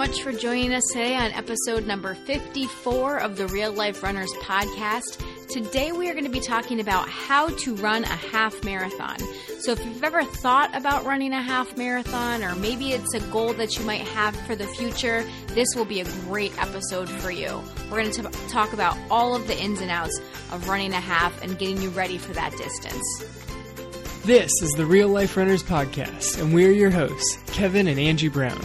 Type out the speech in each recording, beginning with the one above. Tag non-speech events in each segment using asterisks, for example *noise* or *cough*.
much for joining us today on episode number 54 of the Real Life Runners podcast. Today we are going to be talking about how to run a half marathon. So if you've ever thought about running a half marathon or maybe it's a goal that you might have for the future, this will be a great episode for you. We're going to t- talk about all of the ins and outs of running a half and getting you ready for that distance. This is the Real Life Runners Podcast, and we're your hosts, Kevin and Angie Brown.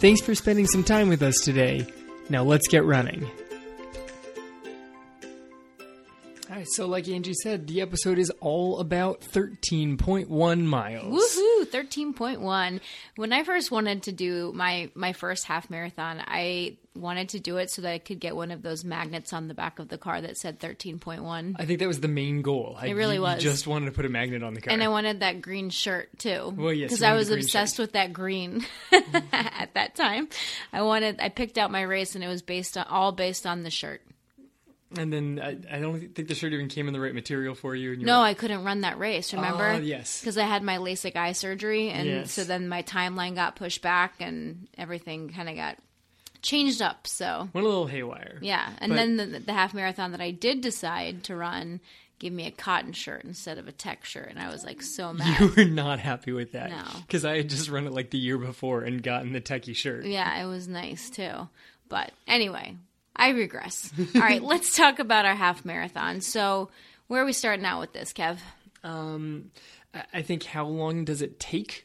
Thanks for spending some time with us today. Now let's get running. Right, so like Angie said, the episode is all about 13.1 miles. Woohoo, 13.1. When I first wanted to do my my first half marathon, I wanted to do it so that I could get one of those magnets on the back of the car that said 13.1. I think that was the main goal. It really was. Just wanted to put a magnet on the car. And I wanted that green shirt too. Well, yes, because I was obsessed shirt. with that green *laughs* at that time. I wanted. I picked out my race, and it was based on all based on the shirt. And then I, I don't think the shirt even came in the right material for you. And you No, I couldn't run that race. Remember? Ah, yes. Because I had my LASIK eye surgery, and Yes. so then my timeline got pushed back, and everything kind of got changed up. So went a little haywire. yeah, and But- then the, the half marathon that I did decide to run gave me a cotton shirt instead of a tech shirt, and I was like so *laughs* mad. You were not happy with that. No. Because I had just run it like the year before and gotten the techie shirt. Yeah, it was nice too. But anyway, I regress. All right, *laughs* let's talk about our half marathon. So, where are we starting out with this, Kev? Um, I- I think how long does it take?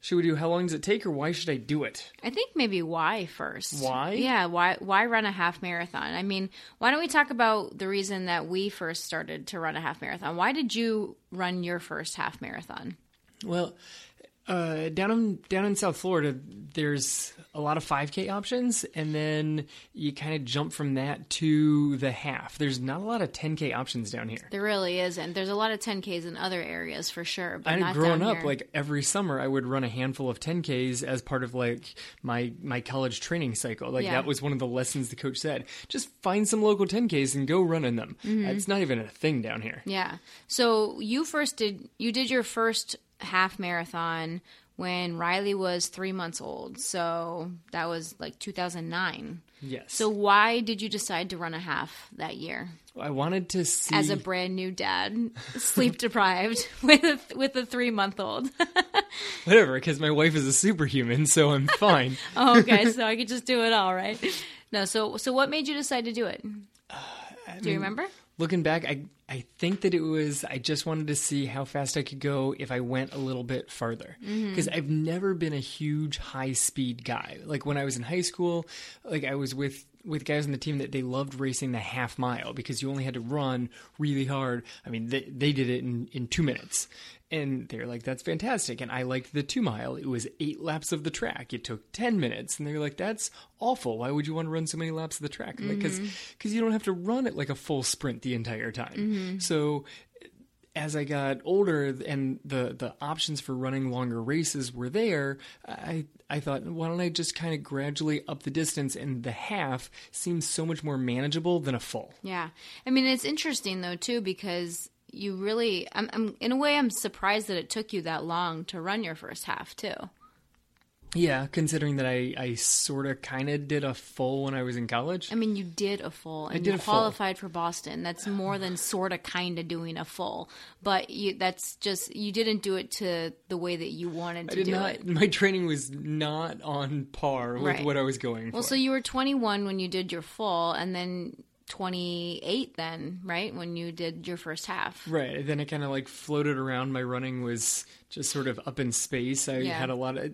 Should we do how long does it take or why should I do it? I think maybe why first. Why? Yeah, why why run a half marathon? I mean, why don't we talk about the reason that we first started to run a half marathon? Why did you run your first half marathon? Well, uh, down in down in South Florida, there's a lot of 5K options, and then you kind of jump from that to the half. There's not a lot of 10K options down here. There really isn't. There's a lot of 10Ks in other areas for sure, but I not growing up, here. like every summer, I would run a handful of 10Ks as part of like my my college training cycle. Like Yeah. that was one of the lessons the coach said: just find some local 10Ks and go running them. Mm-hmm. That's not even a thing down here. Yeah. So you first did you did your first half marathon when Riley was three months old. So that was like 2009. Yes. So why did you decide to run a half that year I wanted to see as a brand new dad, *laughs* sleep deprived *laughs* with a, with a three month old? *laughs* whatever because my wife is a superhuman, so I'm fine. oh, okay, so I could just do it all, right? No. So so what made you decide to do it? Uh, do you remember? Looking back, I I think that it was I just wanted to see how fast I could go if I went a little bit farther Mm-hmm. because I've never been a huge high speed guy. Like when I was in high school, like I was with with guys on the team that they loved racing the half mile because you only had to run really hard. I mean, they they did it in in 2 minutes. And they're like, that's fantastic. And I liked the two mile. It was eight laps of the track. It took 10 minutes. And they're like, that's awful. Why would you want to run so many laps of the track? Because mm-hmm. you don't have to run it like a full sprint the entire time. Mm-hmm. So as I got older and the, the options for running longer races were there, I I thought, why don't I just kind of gradually up the distance? And the half seems so much more manageable than a full. Yeah. I mean, it's interesting though too because you really I'm, I'm in a way I'm surprised that it took you that long to run your first half too. Yeah, considering that I, I sort of kind of did a full when I was in college. I mean, you did a full and did you a full. qualified for Boston. That's more than sort of kind of doing a full, but you that's just you didn't do it to the way that you wanted I to did do not. it. My training was not on par with Right. what I was going Well, for. so you were 21 when you did your full, and then 28 then, right? When you did your first half. Right. Then it kind of like floated around. My running was just sort of up in space. I Yeah. had a lot of. So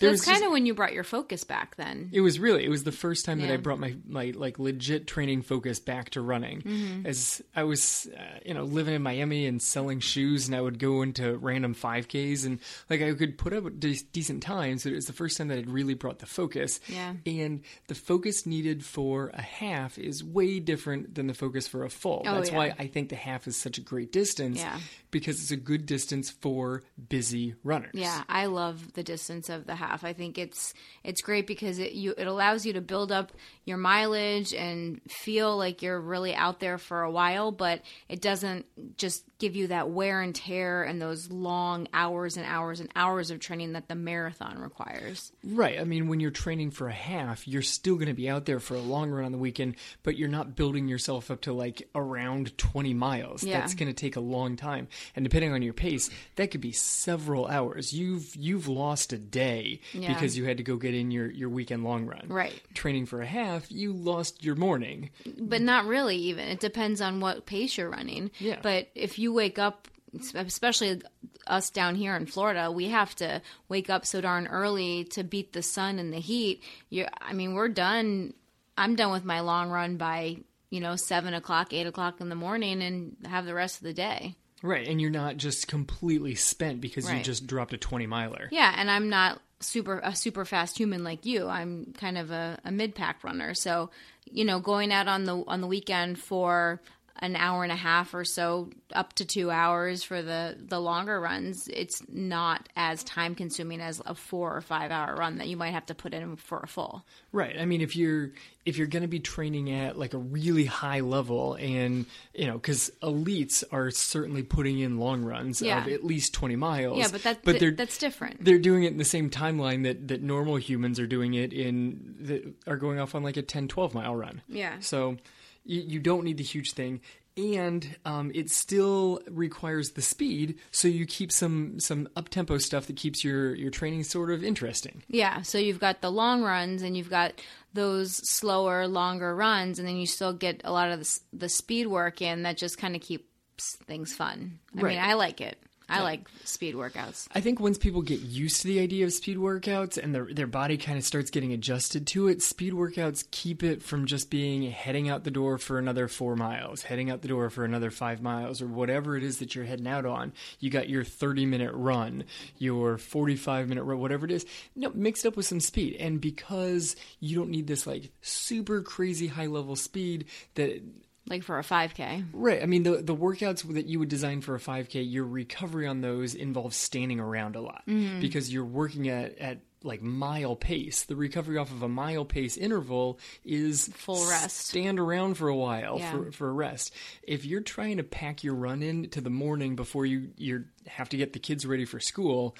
There that's was kind of when you brought your focus back then. It was really. It was the first time that I brought my my like legit training focus back to running. Mm-hmm. As I was, uh, you know, living in Miami and selling shoes, and I would go into random 5Ks, and like I could put up de- decent times. But it was the first time that I'd really brought the focus. Yeah. And the focus needed for a half is way different than the focus for a full. Oh, That's yeah. why I think the half is such a great distance. Yeah. Because it's a good distance for busy runners. Yeah, I love the distance of the half. I think it's it's great because it you it allows you to build up your mileage and feel like you're really out there for a while, but it doesn't just give you that wear and tear and those long hours and hours and hours of training that the marathon requires. Right. I mean, when you're training for a half, you're still going to be out there for a long run on the weekend, but you're not building yourself up to like around 20 miles. Yeah. That's going to take a long time. And depending on your pace, that could be several hours. You've you've lost a day Yeah. because you had to go get in your your weekend long run. Right. Training for a half, you lost your morning. But not really even. It depends on what pace you're running. Yeah. But if you wake up especially us down here in Florida, we have to wake up so darn early to beat the sun and the heat. You I mean, we're done I'm done with my long run by, you know, seven o'clock, eight o'clock in the morning and have the rest of the day. Right, and you're not just completely spent because you just dropped a 20 miler. Yeah, and I'm not super a super fast human like you. I'm kind of a, a mid pack runner. So, you know, going out on the on the weekend for an hour and a half or so, up to two hours for the the longer runs, it's not as time consuming as a four or five hour run that you might have to put in for a full. Right. I mean, if you're if you're going to be training at like a really high level, and you know, because elites are certainly putting in long runs Yeah. of at least twenty miles. Yeah, but that but th- that's different. they're doing it in the same timeline that that normal humans are doing it in that are going off on like a 10 12 mile run Yeah. so you, you don't need the huge thing and um, it still requires the speed so you keep some some up tempo stuff that keeps your your training sort of interesting Yeah, so you've got the long runs and you've got those slower, longer runs, and then you still get a lot of the, the speed work in that just kind of keeps things fun. I Right. mean, I like it. I like speed workouts. I think once people get used to the idea of speed workouts and their their body kind of starts getting adjusted to it, speed workouts keep it from just being heading out the door for another four miles, heading out the door for another five miles, or whatever it is that you're heading out on. You got your 30 minute run, your 45 minute run, whatever it is, no, mixed up with some speed. And because you don't need this like super crazy high level speed that Like for a 5K. Right. I mean, the the workouts that you would design for a 5K, your recovery on those involves standing around a lot Mm-hmm. because you're working at at like mile pace. The recovery off of a mile pace interval is Full rest. Stand around for a while Yeah. for, for a rest. If you're trying to pack your run in to the morning before you you have to get the kids ready for school,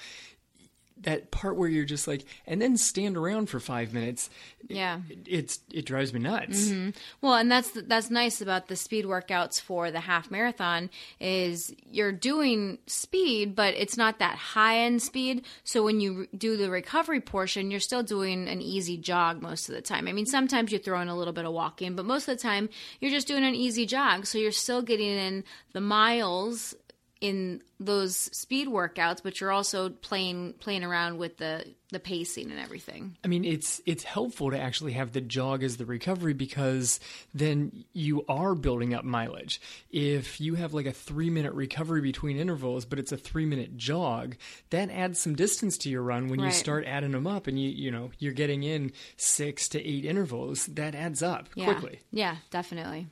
that part where you're just like, and then stand around for five minutes, Yeah. it's it drives me nuts. Mm-hmm. Well, and that's that's nice about the speed workouts for the half marathon is you're doing speed, but it's not that high end speed. So when you re- do the recovery portion, you're still doing an easy jog most of the time. I mean, sometimes you throw in a little bit of walking, but most of the time you're just doing an easy jog. So you're still getting in the miles in those speed workouts, but you're also playing playing around with the the pacing and everything. I mean, it's it's helpful to actually have the jog as the recovery because then you are building up mileage. If you have like a three minute recovery between intervals, but it's a three minute jog, that adds some distance to your run when you start adding them up, and you you know you're getting in six to eight intervals. That adds up Yeah. quickly. Yeah, definitely.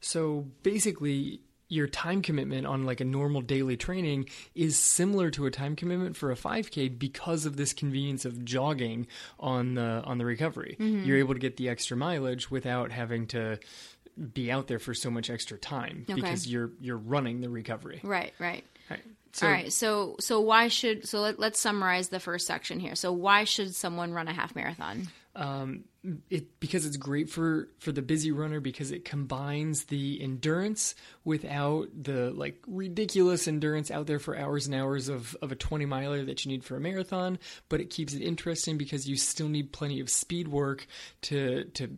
So basically, your time commitment on like a normal daily training is similar to a time commitment for a 5k because of this convenience of jogging on the on the recovery. Mm-hmm. You're able to get the extra mileage without having to be out there for so much extra time Okay. because you're you're running the recovery. Right, right. Right. So, All right. So so why should so let, let's summarize the first section here. So why should someone run a half marathon? Um, it because it's great for for the busy runner because it combines the endurance without the like ridiculous endurance out there for hours and hours of of a 20 miler that you need for a marathon but it keeps it interesting because you still need plenty of speed work to to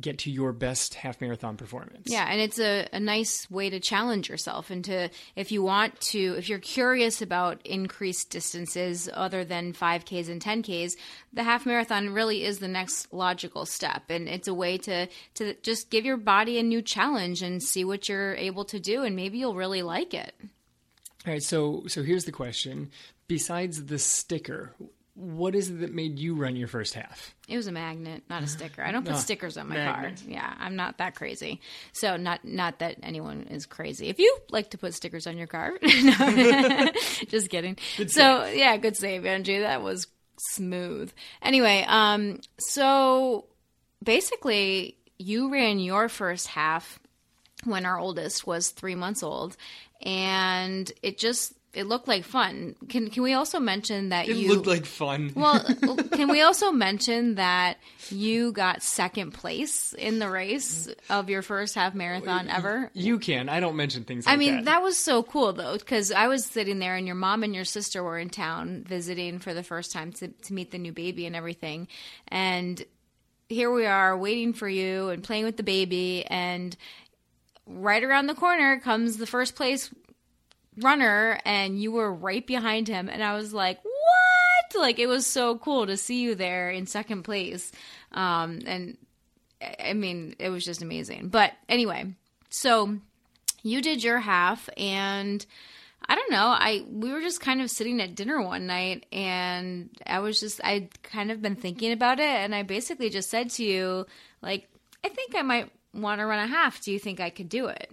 get to your best half marathon performance. Yeah, and it's a, a nice way to challenge yourself and to if you want to if you're curious about increased distances other than 5Ks and 10Ks, the half marathon really is the next logical step. And it's a way to to just give your body a new challenge and see what you're able to do and maybe you'll really like it. all right so so here's the question. Besides the sticker what is it that made you run your first half? It was a magnet, not a sticker. I don't put No, stickers on my magnet. car. Yeah, I'm not that crazy. So not not that anyone is crazy. If you like to put stickers on your car, *laughs* no, *laughs* just kidding. so yeah, good save, Andrew. That was smooth. Anyway, um, so basically, you ran your first half when our oldest was three months old, and it just it looked like fun. Can can we also mention that It you looked like fun. *laughs* well, can we also mention that you got second place in the race of your first half marathon ever? you can. I don't mention things like I mean, that. that was so cool though, because I was sitting there and your mom and your sister were in town visiting for the first time to, to meet the new baby and everything. And here we are waiting for you and playing with the baby. And right around the corner comes the first place runner, and you were right behind him. And I was like, what? Like, it was so cool to see you there in second place. Um, and I mean, it was just amazing. But anyway, so you did your half and I don't know, I we were just kind of sitting at dinner one night and I was just I'd kind of been thinking about it and I basically just said to you like I think I might want to run a half. Do you think I could do it?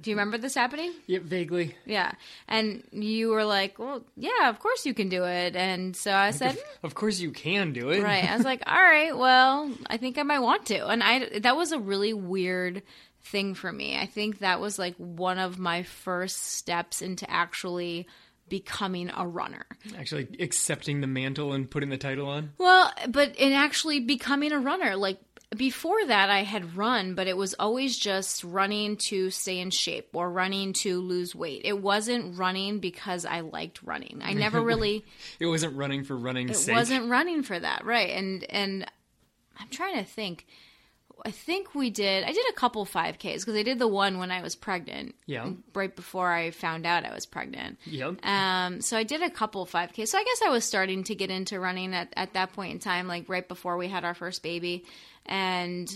Do you remember this happening? yeah, vaguely. Yeah. And you were like, "Well, yeah, of course you can do it." And so I said, *laughs* Of course you can do it. Right. I was like, all right, well, I think I might want to. And I that was a really weird thing for me. I think that was like one of my first steps into actually becoming a runner. Actually, accepting the mantle and putting the title on. Well, but in actually becoming a runner, like before that I had run, but it was always just running to stay in shape or running to lose weight. It wasn't running because I liked running. I never *laughs* really It wasn't running for running's it sake. wasn't running for that right and and i'm trying to think i think we did i did a couple 5ks because i did the one when i was pregnant Yeah. right before i found out i was pregnant Yep. um, so I did a couple 5Ks. So I guess I was starting to get into running at, at that point in time, like right before we had our first baby. And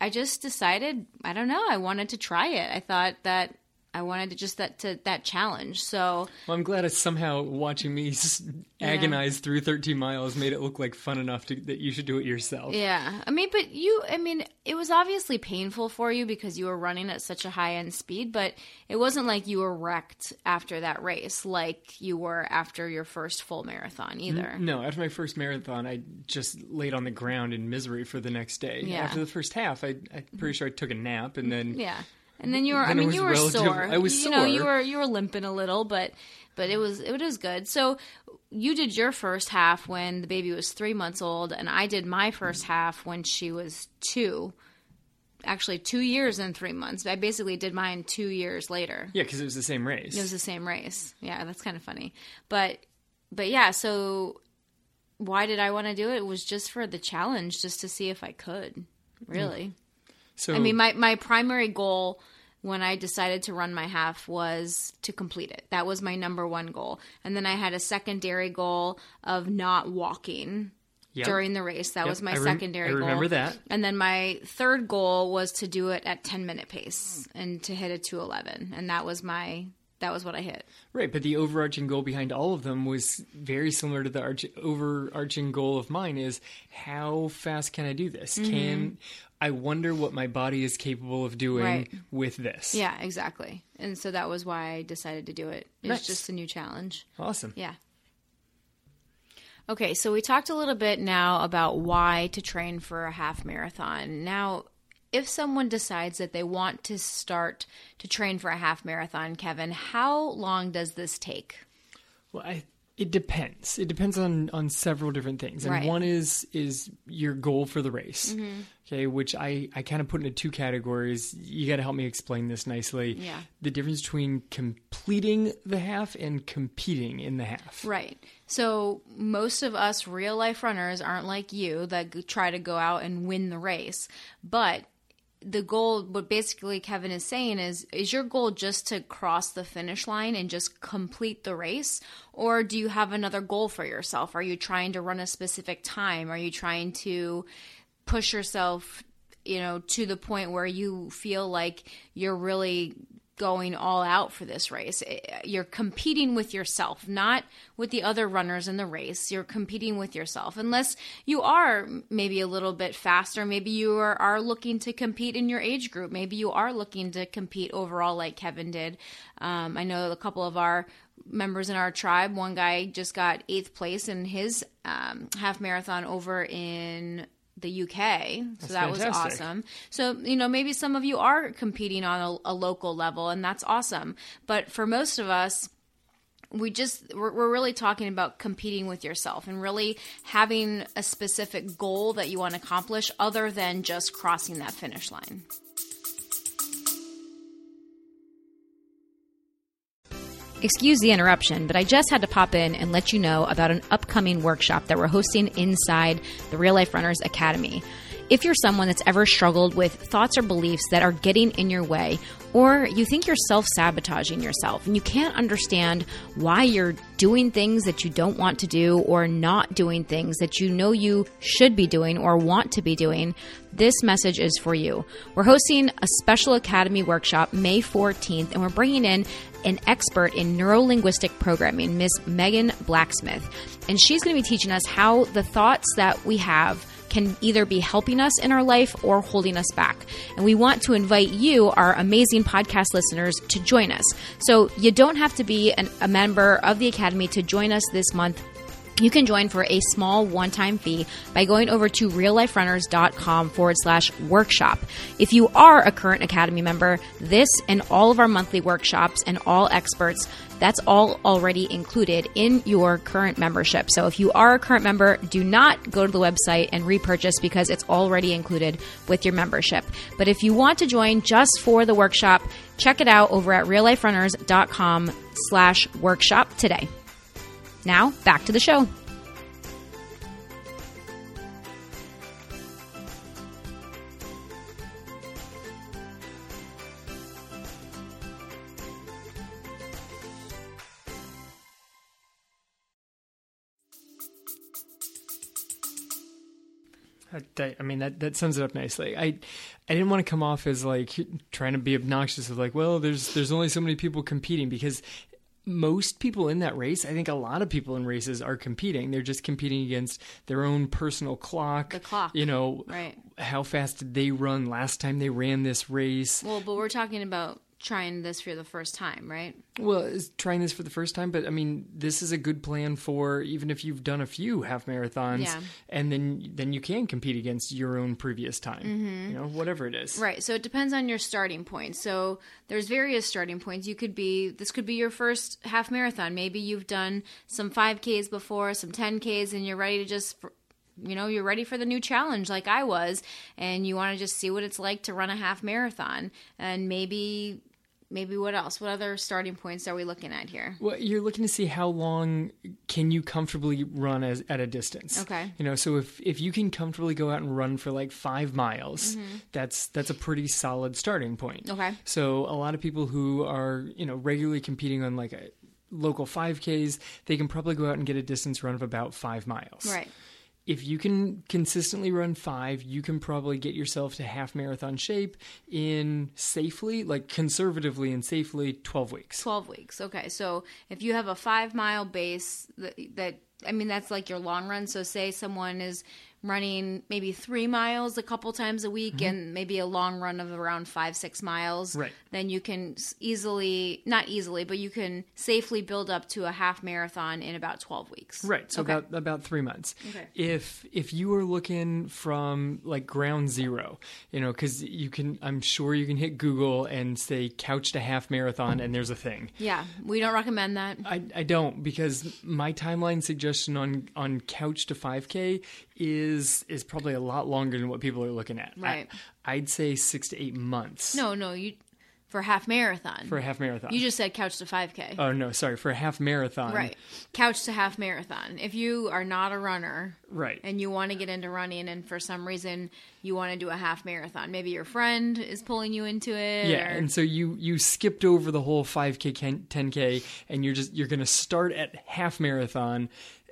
I just decided, I don't know, I wanted to try it. I thought that I wanted to just that to that challenge. So Well, I'm glad it's somehow watching me s- agonize through 13 miles made it look like fun enough to, that you should do it yourself. Yeah. I mean, but you, I mean, it was obviously painful for you because you were running at such a high end speed, but it wasn't like you were wrecked after that race like you were after your first full marathon either. No, after my first marathon, I just laid on the ground in misery for the next day. Yeah. After the first half, I, I'm pretty sure I took a nap and mm, then Yeah. And then you were, I mean, you were relative- sore. I was You know, you were, you were limping a little, but, but it was, it was good. So you did your first half when the baby was three months old, and I did my first half when she was two. Actually, two years and three months. I basically did mine two years later. yeah, because it was the same race. It was the same race. Yeah, that's kind of funny. But but yeah, so why did I want to do it? It was just for the challenge, just to see if I could. Hmm. Really. So I mean, my my primary goal when I decided to run my half was to complete it. That was my number one goal. And then I had a secondary goal of not walking Yep. during the race. That was my I rem- secondary I remember goal. that. And then my third goal was to do it at 10 minute pace and to hit a 211. And that was my that was what I hit. Right, but the overarching goal behind all of them was very similar to the arch- overarching goal of mine is how fast can I do this? Mm-hmm. Can I wonder what my body is capable of doing Right. with this? Yeah, exactly. And so that was why I decided to do it. It's Nice. just a new challenge. Awesome. Yeah. Okay, so we talked a little bit now about why to train for a half marathon. Now, if someone decides that they want to start to train for a half marathon, Kevin, how long does this take? Well, I, it depends. It depends on on several different things, and Right. Mm-hmm. one is is your goal for the race. Okay, which I I kind of put into two categories. You got to help me explain this nicely. Yeah. The difference between completing the half and competing in the half. Right. So most of us real life runners aren't like you that try to go out and win the race, but the goal what basically Kevin is saying is is your goal just to cross the finish line and just complete the race or do you have another goal for yourself? Are you trying to run a specific time? Are you trying to push yourself, you know, to the point where you feel like you're really going all out for this race. Eh, You're competing with yourself, not with the other runners in the race. You're competing with yourself. Unless you are maybe a little bit faster, maybe you are, are looking to compete in your age group. Maybe you are looking to compete overall like Kevin did. Um, I know a couple of our members in our tribe, one guy just got eighth place in his um, half marathon over in the UK. So that was awesome. So, you know, maybe some of you are competing on a, a local level, and that's awesome. But for most of us, we just we're, we're really talking about competing with yourself and really having a specific goal that you want to accomplish other than just crossing that finish line. Excuse the interruption, but I just had to pop in and let you know about an upcoming workshop that we're hosting inside the Real Life Runners Academy. If you're someone that's ever struggled with thoughts or beliefs that are getting in your way, or you think you're self sabotaging yourself and you can't understand why you're doing things that you don't want to do or not doing things that you know you should be doing or want to be doing, this message is for you. We're hosting a special Academy workshop May 14th, and we're bringing in an expert in neurolinguistic programming, Miss Megan Blacksmith. And she's going to be teaching us how the thoughts that we have can either be helping us in our life or holding us back. And we want to invite you, our amazing podcast listeners, to join us. So you don't have to be an, a member of the Academy to join us this month. You can join for a small one time fee by going over to realliferunners.com forward slash workshop. If you are a current Academy member, this and all of our monthly workshops and all experts, that's all already included in your current membership. So if you are a current member, do not go to the website and repurchase because it's already included with your membership. But if you want to join just for the workshop, check it out over at realliferunners.com slash workshop today. Now, back to the show. I, mean that that sums it up nicely. I I didn't want to come off as like trying to be obnoxious of like, well, there's there's only so many people competing because most people in that race, I think a lot of people in races are competing. They're just competing against their own personal clock. The clock. You know, Right. how fast did they run last time they ran this race? Well, but we're talking about trying this for the first time, right? Well, is trying this for the first time, but I mean, this is a good plan for even if you've done a few half marathons, Yeah. and then then you can compete against your own previous time. Mm-hmm. You know, whatever it is. Right. So it depends on your starting point. So there's various starting points. You could be this could be your first half marathon. Maybe you've done some 5Ks before, some 10Ks and you're ready to just you know, you're ready for the new challenge like I was and you want to just see what it's like to run a half marathon and maybe maybe what else? What other starting points are we looking at here? Well, you're looking to see how long can you comfortably run as, at a distance. Okay. You know, so if if you can comfortably go out and run for like five miles, Mm-hmm. that's that's a pretty solid starting point. Okay. So a lot of people who are you know regularly competing on like a local 5Ks, they can probably go out and get a distance run of about five miles. Right. If you can consistently run five, you can probably get yourself to half marathon shape in safely, like conservatively and safely, 12 weeks. 12 weeks. Okay. So if you have a five mile base that, that, I mean, that's like your long run. So say someone is running maybe three miles a couple times a week and maybe a long run of around five, six miles. Mm-hmm. Right. Then you can easily, not easily, but you can safely build up to a half marathon in about 12 weeks. Right, so Okay. about about three months. Okay. If if you are looking from like ground zero, you know, because you can, I'm sure you can hit Google and say couch to half marathon, and there's a thing. Yeah. We don't recommend that. I, I don't because my timeline suggestion on on couch to 5k is is probably a lot longer than what people are looking at. Right. I, I'd say six to eight months. No, no, you, for half marathon. for a half marathon. you just said couch to 5K. oh no, sorry, for a half marathon. Right. Couch to half marathon. If you are not a runner Right. and you want to get into running and for some reason you want to do a half marathon, maybe your friend is pulling you into it. Yeah, or- and so you you skipped over the whole 5k, 10k, and you're just you're gonna start at half marathon,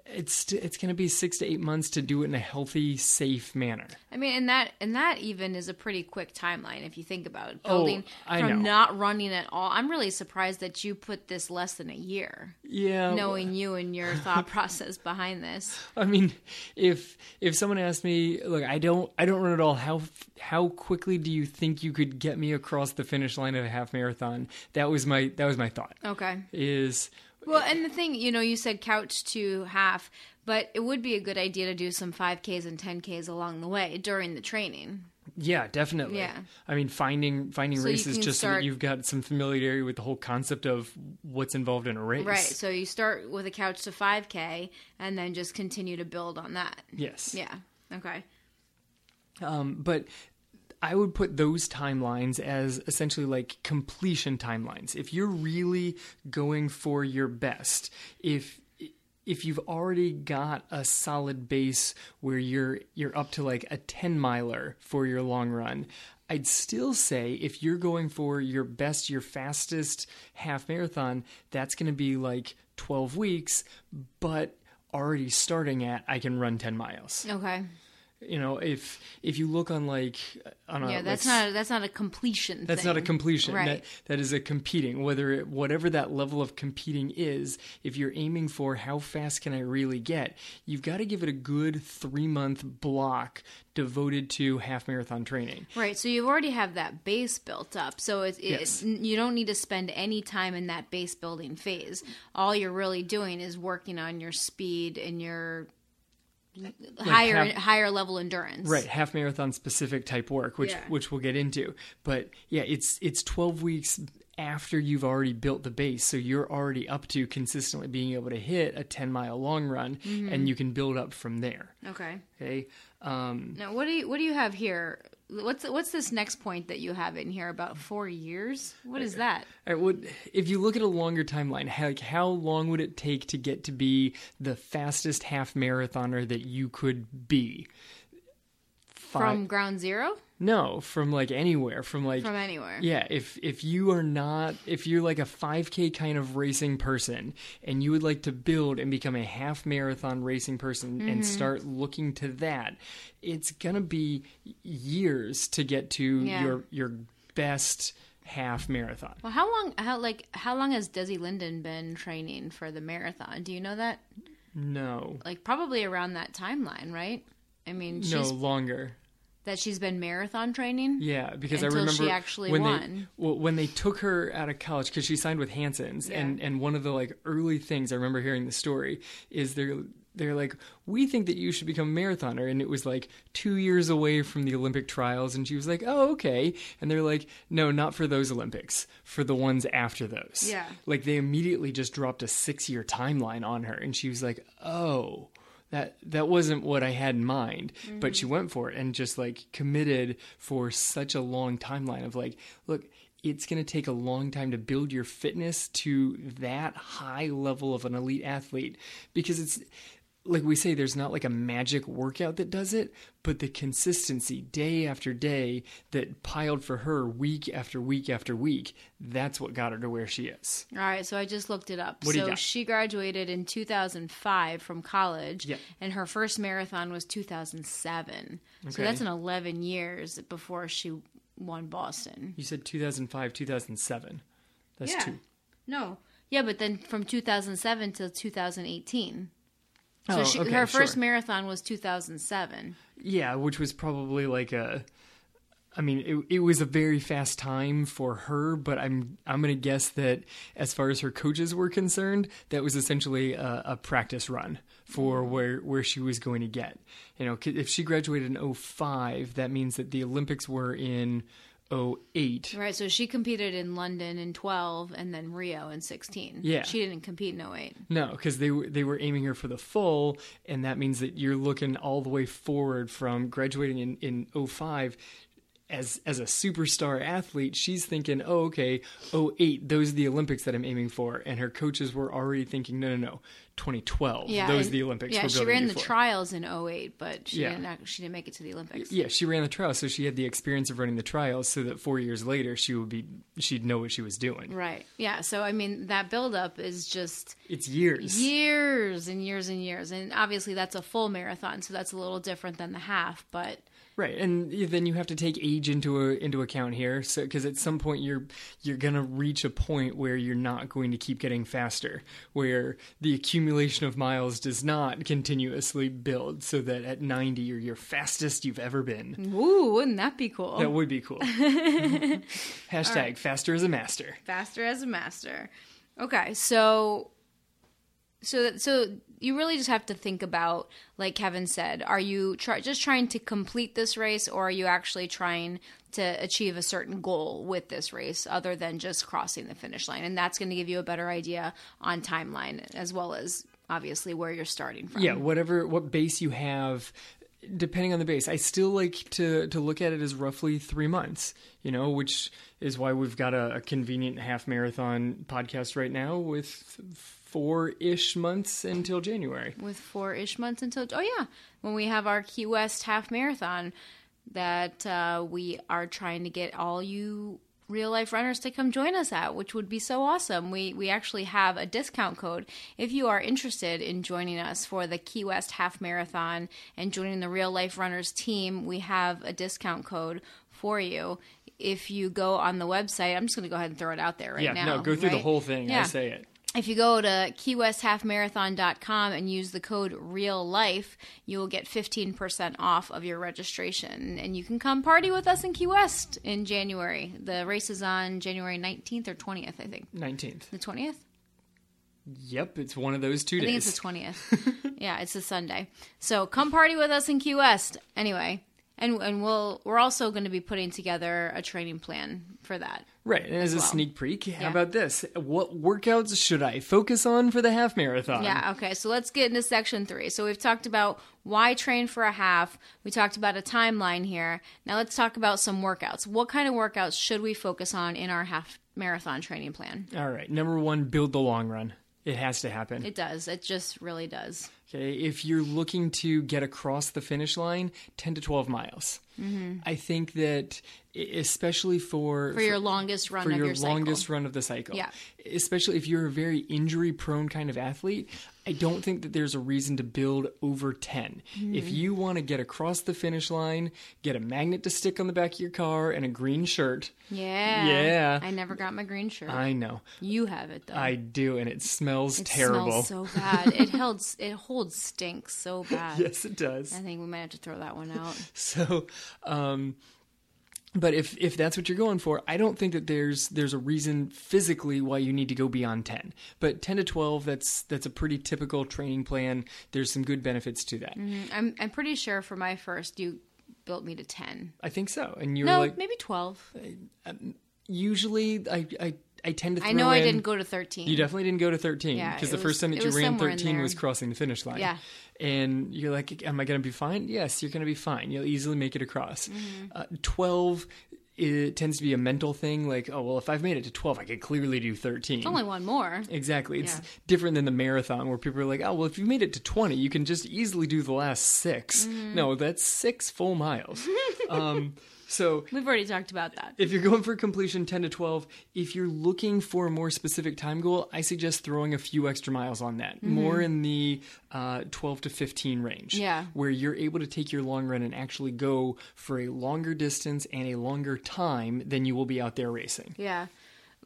it's it's going to be six to eight months to do it in a healthy, safe manner. I mean, and that and that even is a pretty quick timeline if you think about it. Oh, Building Oh, from know. not running at all. I'm really surprised that you put this less than a year. Yeah, Knowing you and your thought *laughs* process behind this. I mean, if if someone asked me, look, I don't I don't run at all. How how quickly do you think you could get me across the finish line of a half marathon? That was my that was my thought. Okay. Is Well, and the thing, you know, you said couch to half, but it would be a good idea to do some 5Ks and 10Ks along the way during the training. yeah, definitely. Yeah. I mean, finding finding So races just so that you've got some familiarity with the whole concept of what's involved in a race. Right. So you start with a couch to 5K and then just continue to build on that. Yes. Yeah. Okay. Um, but I would put those timelines as essentially like completion timelines. If you're really going for your best, if if you've already got a solid base where you're you're up to like a 10 miler for your long run, I'd still say if you're going for your best, your fastest half marathon, that's going to be like 12 weeks, but already starting at I can run 10 miles Okay. You know if if you look on like on a Yeah, that's like, not that's not a completion. that's thing. not a completion Right. that that is a competing whether it, whatever that level of competing is if you're aiming for how fast can i really get you've got to give it a good 3 month block devoted to half marathon training Right, so you already have that base built up. So it's, Yes. you don't need to spend any time in that base building phase. All you're really doing is working on your speed and your higher half- higher level endurance. right half marathon specific type work which Yeah. which we'll get into but yeah it's it's 12 weeks after you've already built the base so you're already up to consistently being able to hit a 10 mile long run Mm-hmm. and you can build up from there Okay. okay um Now, what do you what do you have here? What's what's this next point that you have in here about four years? What is that? Right, would if you look at a longer timeline, like how long would it take to get to be the fastest half marathoner that you could be? From ground zero? no, from like anywhere, from like From anywhere? yeah, if if you are not if you're like a 5k kind of racing person and you would like to build and become a half marathon racing person Mm-hmm. and start looking to that, it's going to be years to get to Yeah. your your best half marathon. Well, how long? How like how long has Desi Linden been training for the marathon? Do you know that? No. Like probably around that timeline, right? I mean, she's No, longer. That she's been marathon training. Yeah, because I remember she actually when won. they well, when they took her out of college because she signed with Hanson's, and and one of the like early things I remember hearing the story is they're they're like we think that you should become a marathoner, and it was like two years away from the Olympic trials, and she was like, oh okay, and they're like, no, not for those Olympics, for the ones after those. Yeah. like they immediately just dropped a six year timeline on her, and she was like, oh that that wasn't what I had in mind. But mm-hmm. she went for it and just like committed for such a long timeline of like, look, it's going to take a long time to build your fitness to that high level of an elite athlete because it's like we say there's not like a magic workout that does it but the consistency day after day that piled for her week after week after week that's what got her to where she is All right, so I just looked it up. What so she graduated in 2005 from college, Yep. and her first marathon was 2007. Okay. So that's an 11 years before she won Boston. you said 2005 2007 that's Yeah. two No. Yeah, but then from 2007 to 2018. So Oh, she, okay, her first sure. marathon was 2007. Yeah, which was probably like a. I mean, it, it was a very fast time for her, but I'm I'm gonna guess that as far as her coaches were concerned, that was essentially a, a practice run for mm-hmm. where where she was going to get. You know, if she graduated in 05, that means that the Olympics were in 08. Right, so she competed in London in 12 and then Rio in 16. Yeah. She didn't compete in 08. No, because they were they were aiming her for the full, and that means that you're looking all the way forward from graduating in in 05 as as a superstar athlete, she's thinking, "Oh, okay, oh eight, those are the Olympics that I'm aiming for," and her coaches were already thinking, "No, no, no, 2012, Yeah, those the Olympics." Yeah, she ran you the trials in 08, but she Yeah. didn't act- she didn't make it to the Olympics. Yeah, she ran the trials, so she had the experience of running the trials, so that four years later she would be she'd know what she was doing. Right. Yeah. So I mean, that buildup is just It's years. years and years and years, and obviously that's a full marathon, so that's a little different than the half. But Right, and then you have to take age into a, into account here, so because at some point you're you're gonna reach a point where you're not going to keep getting faster, where the accumulation of miles does not continuously build, so that at 90 you're your fastest you've ever been. woo, wouldn't that be cool? That would be cool. *laughs* Hashtag faster as a master. faster as a master. Okay, so so so you really just have to think about like Kevin said, are you try, just trying to complete this race or are you actually trying to achieve a certain goal with this race other than just crossing the finish line? And that's going to give you a better idea on timeline as well as obviously where you're starting from. Yeah, whatever what base you have depending on the base. I still like to to look at it as roughly 3 months, you know, which is why we've got a, a convenient half marathon podcast right now with 4ish months until January. with four ish months until oh yeah when we have our key west half marathon that uh, we are trying to get all you real life runners to come join us at which would be so awesome we we actually have a discount code if you are interested in joining us for the key west half marathon and joining the real life runners team we have a discount code for you if you go on the website i'm just going to go ahead and throw it out there right yeah, now Yeah, no, go through the whole thing. Yeah. I say it. If you go to keywesthalfmarathon.com and use the code REAL LIFE, you will get 15% off of your registration. And you can come party with us in Key West in January. The race is on January 19th or 20th, I think. 19th. The 20th? Yep, it's one of those two I think days. it's the 20th. *laughs* yeah, it's a Sunday. So come party with us in Key West. Anyway, and and we'll we're also going to be putting together a training plan for that. Right, and as a well. sneak peek, how about this? What workouts should I focus on for the half marathon? Yeah, okay. So let's get into section three. So we've talked about why train for a half. We talked about a timeline here. Now let's talk about some workouts. What kind of workouts should we focus on in our half marathon training plan? All right, number one, build the long run. It has to happen. It does. It just really does. Okay, if you're looking to get across the finish line, 10 to 12 miles. I think that, especially for For your longest run for of your, your, longest run of the cycle, Yeah. especially if you're a very injury prone kind of athlete, I don't think that there's a reason to build over 10. Mm-hmm. If you want to get across the finish line, get a magnet to stick on the back of your car and a green shirt. Yeah. Yeah. I never got my green shirt. I know. you have it though. I do, and it smells it terrible. smells so bad. it holds it holds stinks so *laughs* bad. yes, it does. I think we might have to throw that one out. *laughs* So, um, but if if that's what you're going for, I don't think that there's there's a reason physically why you need to go beyond ten. But ten to twelve, that's that's a pretty typical training plan. There's some good benefits to that. I'm I'm pretty sure for my first you built me to 10. I think so. And you're No, like maybe 12. usually I I, I tend to. I know I didn't go to 13. You definitely didn't go to 13 because it the was- first time that you ran 13 was crossing the finish line. Yeah. And you're like, am I going to be fine? Yes, you're going to be fine. You'll easily make it across. Mm-hmm. Uh, 12 it tends to be a mental thing like, oh, well, if I've made it to 12, I could clearly do 13. it's Only one more. Exactly. It's Yeah. different than the marathon where people are like, oh, well, if you made it to 20, you can just easily do the last 6 Mm-hmm. No, that's six full miles. *laughs* um, so We've already talked about that. if you're going for completion 10 to 12, if you're looking for a more specific time goal, I suggest throwing a few extra miles on that. More in the uh, 12 to 15 range. Yeah. Where you're able to take your long run and actually go for a longer distance and a longer time than you will be out there racing. Yeah.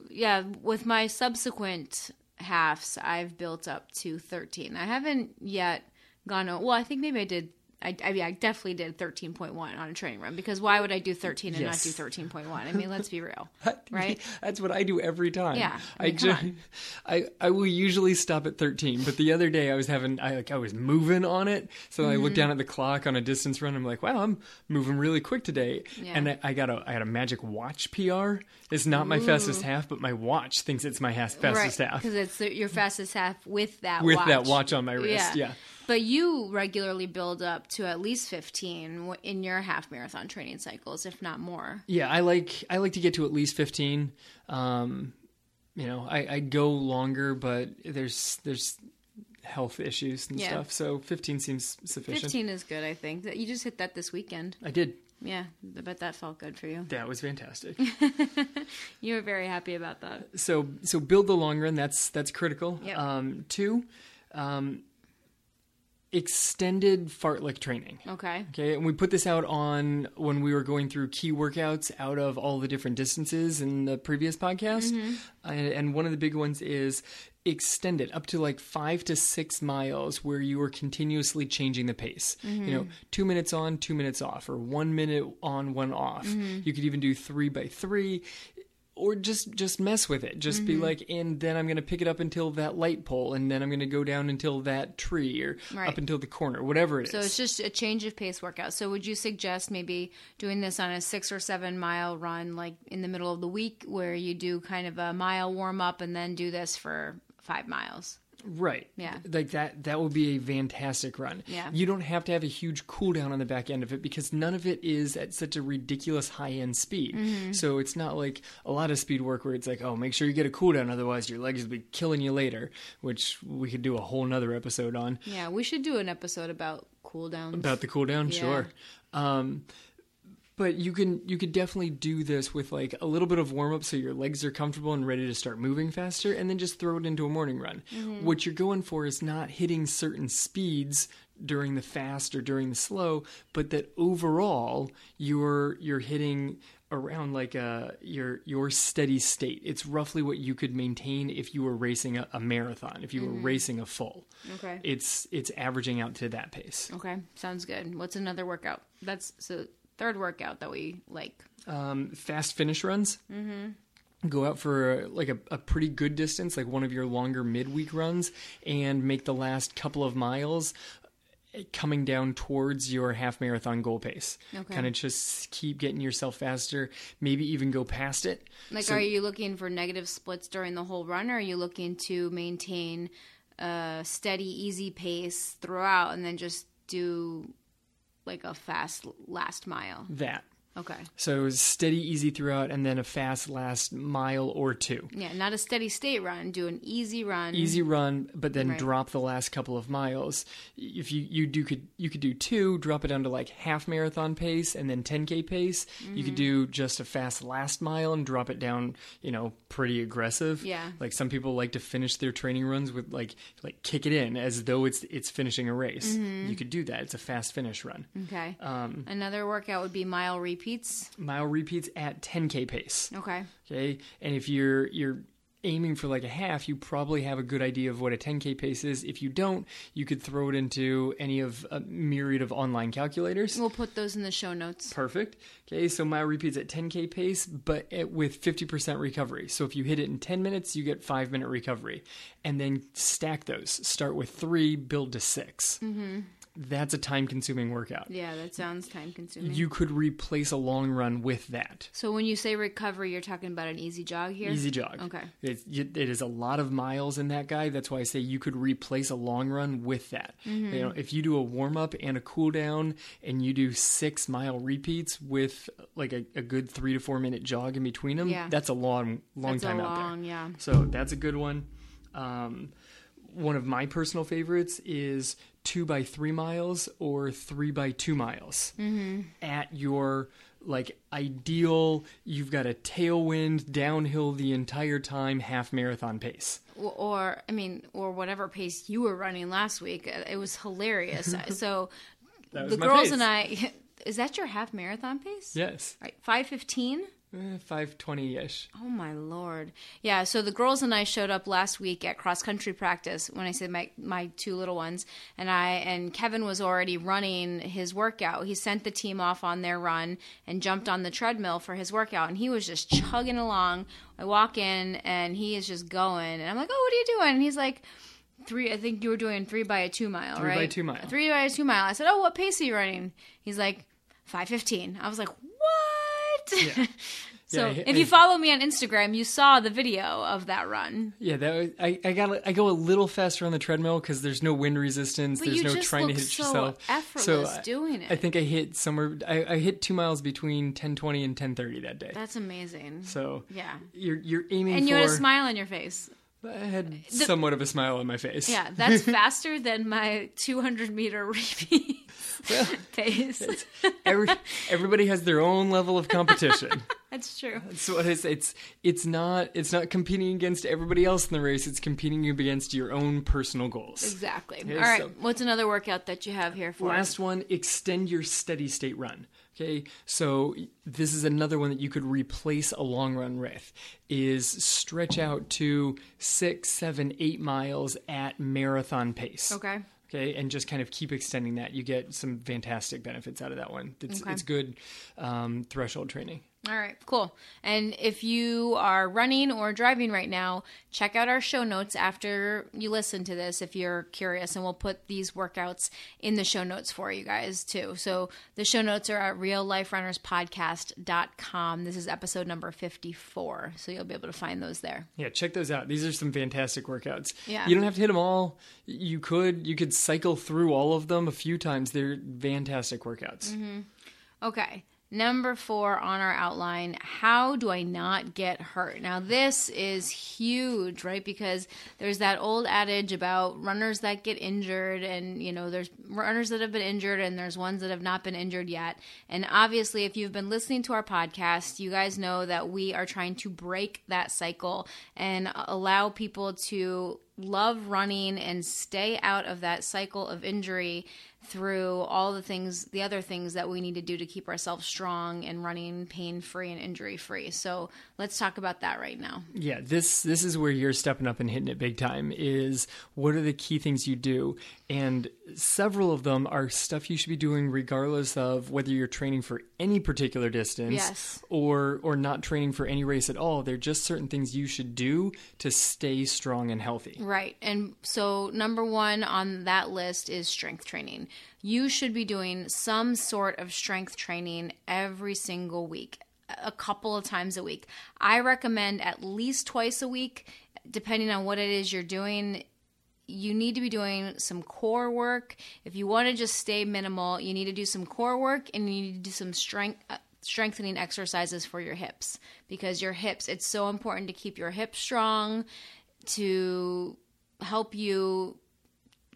Yeah, with my subsequent halves, I've built up to 13. I haven't yet gone, well, I think maybe I did. I, I, mean, I definitely did 13.1 on a training run because why would I do 13 and Yes. not do 13.1? I mean, let's be real. *laughs* Right? That's what I do every time. Yeah, I I, mean, come ju- on. *laughs* I I will usually stop at 13, but the other day I was having I like I was moving on it, so I Mm-hmm. looked down at the clock on a distance run. I'm like, wow, I'm moving really quick today, Yeah. and I, I got a I got a magic watch PR. It's not my fastest half, but my watch thinks it's my fastest right. half Because it's your fastest half with that with watch. that watch on my wrist. Yeah. But you regularly build up to at least 15 in your half marathon training cycles, if not more. Yeah, I like I like to get to at least fifteen. Um, you know, I, I go longer, but there's there's health issues and Yeah. stuff, so fifteen seems sufficient. 15 is good, I think. You just hit that this weekend. I did. Yeah, I bet that felt good for you. That was fantastic. *laughs* You were very happy about that. so so build the long run. That's that's critical. Yep. Um, two, um, extended fartlek training. Okay. Okay, and we put this out on when we were going through key workouts out of all the different distances in the previous podcast. Mm-hmm. And, and one of the big ones is extend it up to like five to six miles where you are continuously changing the pace. Mm-hmm. You know, two minutes on, two minutes off, or one minute on, one off. Mm-hmm. You could even do three by three. Or just just mess with it. Just be mm-hmm. like, and then I'm gonna pick it up until that light pole, and then I'm gonna go down until that tree, or Right. up until the corner, whatever it is. So it's just a change of pace workout. So would you suggest maybe doing this on a six or seven mile run, like in the middle of the week, where you do kind of a mile warm up and then do this for five miles? Right. Yeah. Like that that would be a fantastic run. Yeah. You don't have to have a huge cooldown on the back end of it because none of it is at such a ridiculous high end speed. Mm-hmm. So it's not like a lot of speed work where it's like, oh, make sure you get a cooldown, otherwise your legs will be killing you later, which we could do a whole nother episode on. Yeah, we should do an episode about cooldowns. About the cooldown, Yeah. sure. Um, but you can you could definitely do this with like a little bit of warm up so your legs are comfortable and ready to start moving faster, and then just throw it into a morning run. Mm-hmm. What you're going for is not hitting certain speeds during the fast or during the slow, but that overall you're you're hitting around like a your your steady state. It's roughly what you could maintain if you were racing a, a marathon, if you were mm-hmm. racing a full. Okay. It's it's averaging out to that pace. Okay, sounds good. What's another workout? That's so third workout that we like. um, fast finish runs. Mm-hmm. Go out for like a, a pretty good distance, like one of your longer midweek runs, and make the last couple of miles uh, coming down towards your half marathon goal pace. Okay. Kind of just keep getting yourself faster, maybe even go past it. Like, So- are you looking for negative splits during the whole run, or are you looking to maintain a steady, easy pace throughout, and then just do like a fast last mile? That. Okay. So it was steady, easy throughout, and then a fast last mile or two. Yeah, not a steady state run. Do an easy run. easy run, but then Right. drop the last couple of miles. If you you do could you could do two, drop it down to like half marathon pace and then 10k pace. You could do just a fast last mile and drop it down, you know, pretty aggressive. Yeah. Like some people like to finish their training runs with like like kick it in as though it's it's finishing a race. You could do that. It's a fast finish run. Okay. Um, Another workout would be mile repeats. Mile repeats at 10k pace. Okay. Okay, and if you're you're aiming for like a half, you probably have a good idea of what a 10k pace is. If you don't, you could throw it into any of a myriad of online calculators. We'll put those in the show notes. Perfect. Okay, so mile repeats at 10k pace, but at, with 50% recovery. So if you hit it in 10 minutes, you get five minute recovery, and then stack those. Start with three, build to 6 Mm-hmm. That's a time consuming workout. Yeah, that sounds time consuming. You could replace a long run with that. so when you say recovery, you're talking about an easy jog here? Easy jog. Okay. It's, it is a lot of miles in that guy. That's why I say you could replace a long run with that. Mm-hmm. You know, if you do a warm up and a cool down, and you do six mile repeats with like a, a good three to four minute jog in between them, Yeah. that's a long, long That's time out there. long, yeah. So that's a good one. Um, one of my personal favorites is two by three miles or three by two miles Mm-hmm. at your like ideal. You've got a tailwind downhill the entire time, half marathon pace. or, I mean, or whatever pace you were running last week. Uh, It was hilarious. *laughs* so was the girls pace. and I, *laughs* is that your half marathon pace? Yes, Right, five fifteen. Eh, Eh, five twenty ish. Oh my lord! Yeah, so the girls and I showed up last week at cross country practice. When I said my my two little ones, and I and Kevin was already running his workout. He sent the team off on their run and jumped on the treadmill for his workout, and he was just chugging along. I walk in and he is just going, and I'm like, "Oh, what are you doing?" And he's like. Three, I think you were doing three by a two mile, Three right? by two mile. Three by a two mile. I said, "Oh, what pace are you running?" He's like, five fifteen. I was like, "What?" Yeah. *laughs* So Yeah, I- if you follow me on Instagram, you saw the video of that run. Yeah, that was, I I got I go a little faster on the treadmill because there's no wind resistance. But there's no trying to hit so yourself. effortless I- doing it. I think I hit somewhere. I, I hit two miles between 10:20 and 10:30 that day. That's amazing. so yeah. you're you're aiming And you for. had a smile on your face. I had somewhat of a smile on my face. Yeah, that's faster than my 200 meter *laughs* repeat Well, *laughs* pace. every, everybody has their own level of competition. *laughs* That's true. It's it's it's not it's not competing against everybody else in the race. It's competing against your own personal goals. Exactly. Yeah, All right. so- What's another workout that you have here for us? Last one, extend your steady state run. Okay, so this is another one that you could replace a long run with. Is stretch out to six, seven, eight miles at marathon pace. Okay. Okay, and just kind of keep extending that. You get some fantastic benefits out of that one. It's Okay. it's good um, threshold training. All right, cool. And if you are running or driving right now, check out our show notes after you listen to this if you're curious. And we'll put these workouts in the show notes for you guys too. So the show notes are at realliferunnerspodcast.com. This is episode number 54. So you'll be able to find those there. Yeah, check those out. These are some fantastic workouts. Yeah. You don't have to hit them all. You could you could cycle through all of them a few times. They're fantastic workouts. Mm-hmm. Okay. Number four on our outline How do I not get hurt? Now, this is huge, right? Because there's that old adage about runners that get injured, and, you know, there's runners that have been injured, and there's ones that have not been injured yet. And obviously, if you've been listening to our podcast, you guys know that we are trying to break that cycle and allow people to love running and stay out of that cycle of injury through all the things, the other things that we need to do to keep ourselves strong and running pain free and injury free. So let's talk about that right now. Yeah, this this is where you're stepping up and hitting it big time. Is what are the key things you do, and several of them are stuff you should be doing regardless of whether you're training for any particular distance Yes. or or not training for any race at all. They're just certain things you should do to stay strong and healthy. Right. And so, number one on that list is strength training. You should be doing some sort of strength training every single week, a couple of times a week. I recommend at least twice a week, depending on what it is you're doing. You need to be doing some core work. If you want to just stay minimal, you need to do some core work and you need to do some strength. Uh, strengthening exercises for your hips because your hips it's so important to keep your hips strong to help you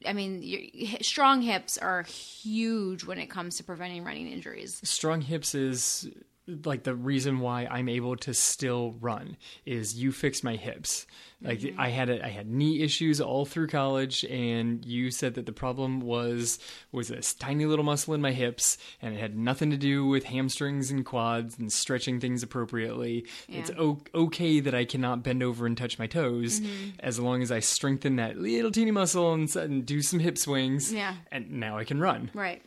I mean, your strong hips are huge when it comes to preventing running injuries. strong hips is like the reason why I'm able to still run is you fixed my hips. Like mm-hmm. I had a, I had knee issues all through college and you said that the problem was was this tiny little muscle in my hips and it had nothing to do with hamstrings and quads and stretching things appropriately. It's o- okay that I cannot bend over and touch my toes mm-hmm. as long as I strengthen that little teeny muscle and, and do some hip swings Yeah. and now I can run. Right.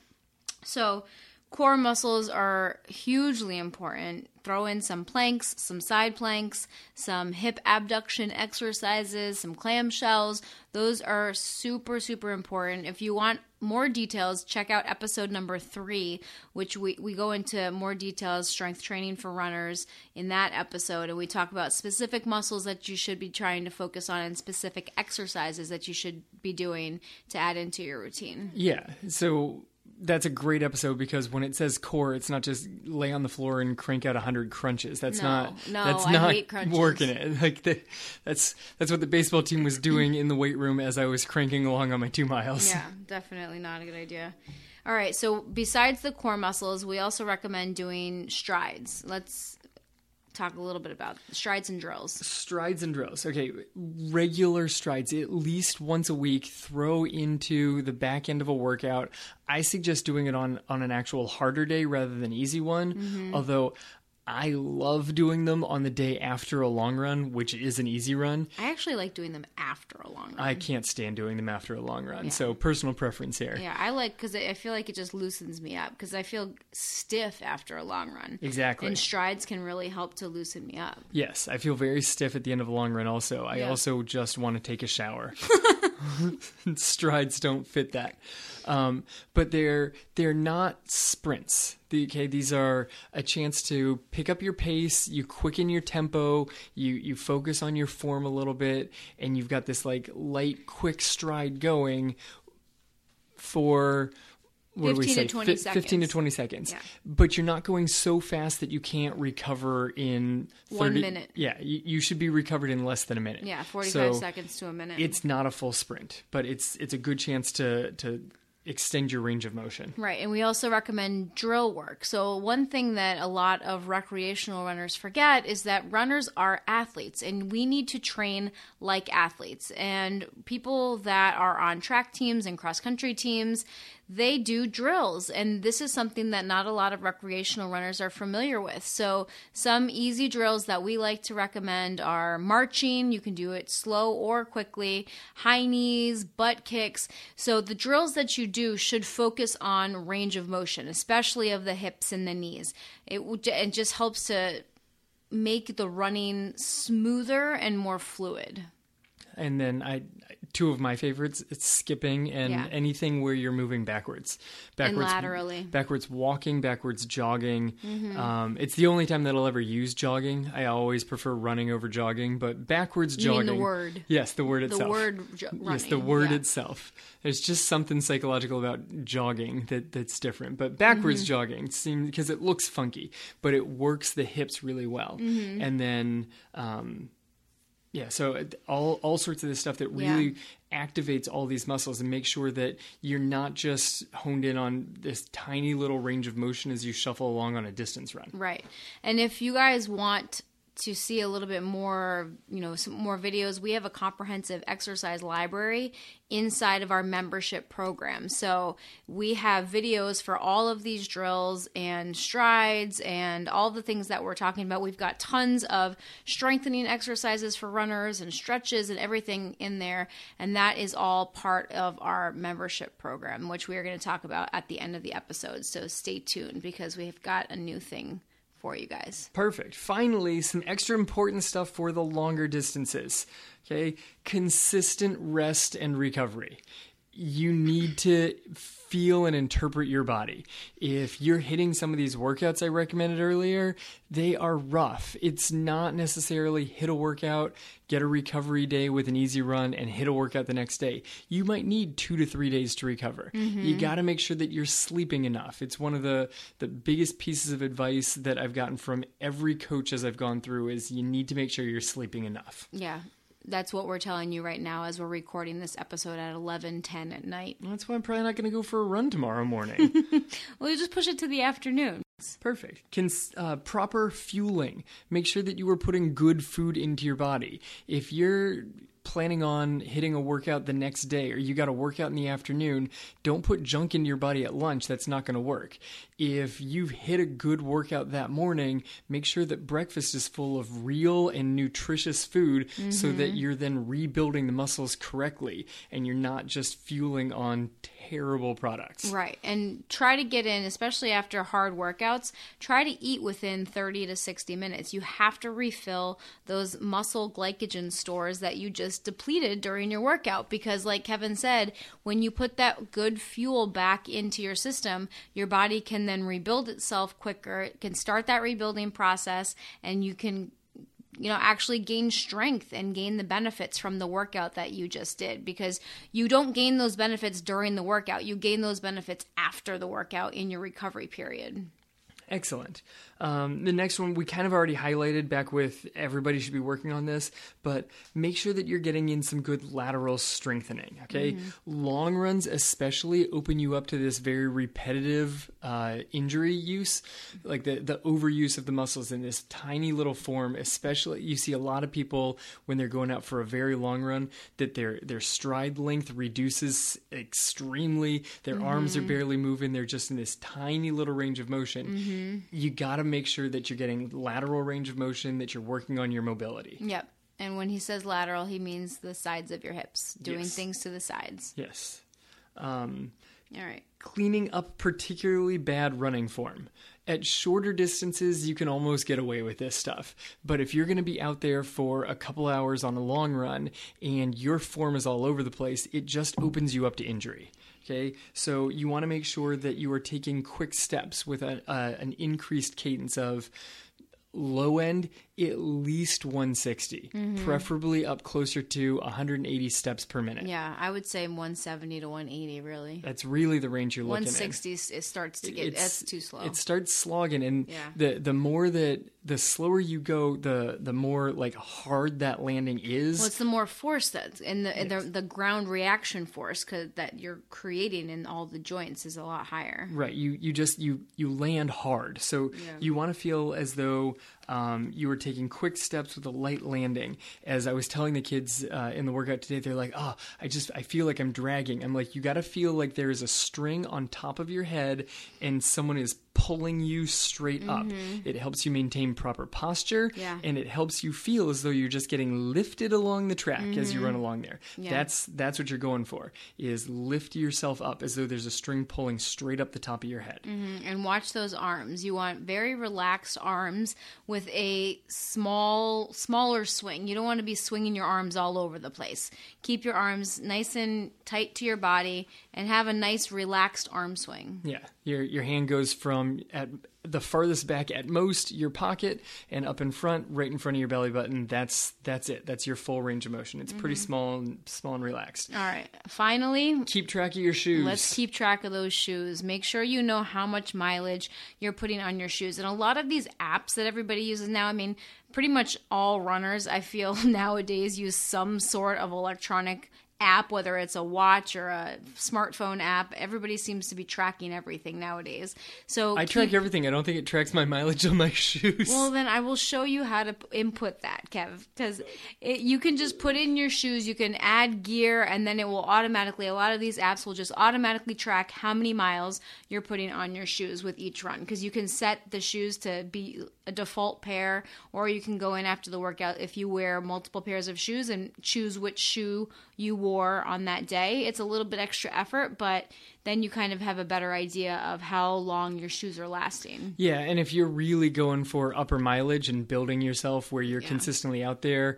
So, core muscles are hugely important. Throw in some planks, some side planks, some hip abduction exercises, some clamshells. Those are super, super important. If you want more details, check out episode number three, which we, we go into more details, strength training for runners in that episode. And we talk about specific muscles that you should be trying to focus on and specific exercises that you should be doing to add into your routine. Yeah. So that's a great episode because when it says core, it's not just lay on the floor and crank out hundred crunches. That's No, not. no, that's I not hate crunches. working it. *laughs* Like the, that's that's what the baseball team was doing in the weight room as I was cranking along on my two miles. Yeah, definitely not a good idea. All right, so besides the core muscles, we also recommend doing strides. Let's talk a little bit about strides and drills. Strides and drills. Okay, regular strides at least once a week. Throw into the back end of a workout. I suggest doing it on on an actual harder day rather than easy one. Mm-hmm. Although I love doing them on the day after a long run, which is an easy run. I actually like doing them after a long run. I can't stand doing them after a long run. So personal preference here. yeah, I like because I feel like it just loosens me up because I feel stiff after a long run. Exactly. And strides can really help to loosen me up. Yes, I feel very stiff at the end of a long run. Also, I Yeah. also just want to take a shower. *laughs* *laughs* strides don't fit that. Um, but they're they're not sprints. Okay, these are a chance to pick up your pace. You quicken your tempo. You you focus on your form a little bit, and you've got this like light, quick stride going for what do we 15 to say? 20 Fi- 15 to seconds. 20 seconds. Yeah. But you're not going so fast that you can't recover in 30, One minute. Yeah, you, you should be recovered in less than a minute. Yeah, 45 So seconds to a minute. It's not a full sprint, but it's it's a good chance to to extend your range of motion. Right, and we also recommend drill work. So, one thing that a lot of recreational runners forget is that runners are athletes and we need to train like athletes. And people that are on track teams and cross country teams, they do drills. And this is something that not a lot of recreational runners are familiar with. So, some easy drills that we like to recommend are marching. You can do it slow or quickly, high knees, butt kicks. So, the drills that you do should focus on range of motion, especially of the hips and the knees. It, it just helps to make the running smoother and more fluid. And then I two of my favorites it's skipping and Yeah. anything where you're moving backwards. And Backwards laterally. Backwards walking, backwards jogging. Mm-hmm. Um, it's the only time that I'll ever use jogging. I always prefer running over jogging, but backwards You jogging. the word. Yes, the word itself. The word jo- Yes, the word yeah. itself. There's just something psychological about jogging that that's different. But backwards Mm-hmm. jogging seems because it looks funky, but it works the hips really well. Mm-hmm. And then, um, yeah, so uh, all all sorts of this stuff that really activates all these muscles and makes sure that you're not just honed in on this tiny little range of motion as you shuffle along on a distance run. Right. And if you guys want to see a little bit more, you know, some more videos, we have a comprehensive exercise library inside of our membership program. So we have videos for all of these drills and strides and all the things that we're talking about. We've got tons of strengthening exercises for runners and stretches and everything in there. And that is all part of our membership program, which we are going to talk about at the end of the episode. So stay tuned because we've got a new thing for you guys. Perfect. Finally, some extra important stuff for the longer distances. Okay, consistent rest and recovery. You need to feel and interpret your body. If you're hitting some of these workouts I recommended earlier, they are rough. It's not necessarily hit a workout, get a recovery day with an easy run, and hit a workout the next day. You might need two to three days to recover. You mm-hmm. got to make sure that you're sleeping enough. It's one of the the biggest pieces of advice that I've gotten from every coach as I've gone through is you need to make sure you're sleeping enough. Yeah. That's what we're telling you right now as we're recording this episode at 11:10 at night. That's why I'm probably not going to go for a run tomorrow morning. *laughs* Well, you just push it to the afternoon. Perfect. Cons- uh, proper fueling. Make sure that you are putting good food into your body. If you're planning on hitting a workout the next day or you got a workout in the afternoon, don't put junk into your body at lunch. That's not going to work. If you've hit a good workout that morning, make sure that breakfast is full of real and nutritious food so that mm-hmm. you're then rebuilding the muscles correctly and you're not just fueling on terrible products. Right. And try to get in, especially after hard workouts, try to eat within 30 to 60 minutes. You have to refill those muscle glycogen stores that you just depleted during your workout because, like Kevin said, when you put that good fuel back into your system, your body can then rebuild itself quicker. It can start that rebuilding process and you can you know actually gain strength and gain the benefits from the workout that you just did because you don't gain those benefits during the workout you gain those benefits after the workout in your recovery period Excellent. Um, the next one we kind of already highlighted back with everybody should be working on this, but make sure that you're getting in some good lateral strengthening. Okay, long runs especially open you up to this very repetitive uh, injury use, like the the overuse of the muscles in this tiny little form. Especially, you see a lot of people when they're going out for a very long run that their their stride length reduces extremely. Their arms are barely moving. They're just in this tiny little range of motion you got to make sure that you're getting lateral range of motion, that you're working on your mobility. yep and when he says lateral he means the sides of your hips doing Yes. things to the sides Yes. Um, All right. cleaning up particularly bad running form. At shorter distances, you can almost get away with this stuff. But if you're going to be out there for a couple hours on a long run and your form is all over the place, it just opens you up to injury. Okay, so you want to make sure that you are taking quick steps with a, uh, an increased cadence of low end at least 160, mm-hmm. preferably up closer to 180 steps per minute. Yeah, I would say 170 to 180, really. That's really the range you're looking at. 160, s- it starts to get, that's too slow. It starts slogging, and Yeah. the the more that the slower you go, the the more like hard that landing is. Well, it's the more force that's and the and the, the ground reaction force 'cause that you're creating in all the joints is a lot higher. right, you you just you you land hard, so Yeah. you want to feel as though um, you were taking quick steps with a light landing. As I was telling the kids uh, in the workout today, they're like, "Oh, I just I feel like I'm dragging." I'm like, "You got to feel like there is a string on top of your head, and someone is." Pulling you straight up. It helps you maintain proper posture Mm-hmm. Yeah. and it helps you feel as though you're just getting lifted along the track as you run along there. Mm-hmm. Yeah. That's that's what you're going for is lift yourself up as though there's a string pulling straight up the top of your head. and watch those arms. You want very relaxed arms with a small, smaller swing. You don't want to be swinging your arms all over the place. Keep your arms nice and tight to your body, and have a nice, relaxed arm swing. Yeah, your your hand goes from at the farthest back at most your pocket and up in front, right in front of your belly button. That's that's it. That's your full range of motion. It's pretty mm-hmm. small and small and relaxed. All right. Finally, Keep track of your shoes. Let's keep track of those shoes. Make sure you know how much mileage you're putting on your shoes. And a lot of these apps that everybody uses now, I mean, pretty much all runners, I feel *laughs* nowadays, use some sort of electronic app, whether it's a watch or a smartphone app. Everybody seems to be tracking everything nowadays. So I keep- track everything. I don't think it tracks my mileage on my *laughs* shoes. well, then I will show you how to input that, Kev, because you can just put in your shoes, you can add gear, and then it will automatically, a lot of these apps will just automatically track how many miles you're putting on your shoes with each run. Because you can set the shoes to be a default pair, or you can go in after the workout if you wear multiple pairs of shoes and choose which shoe you wore on that day. It's a little bit extra effort, but then you kind of have a better idea of how long your shoes are lasting. Yeah, and if you're really going for upper mileage and building yourself where you're Yeah. consistently out there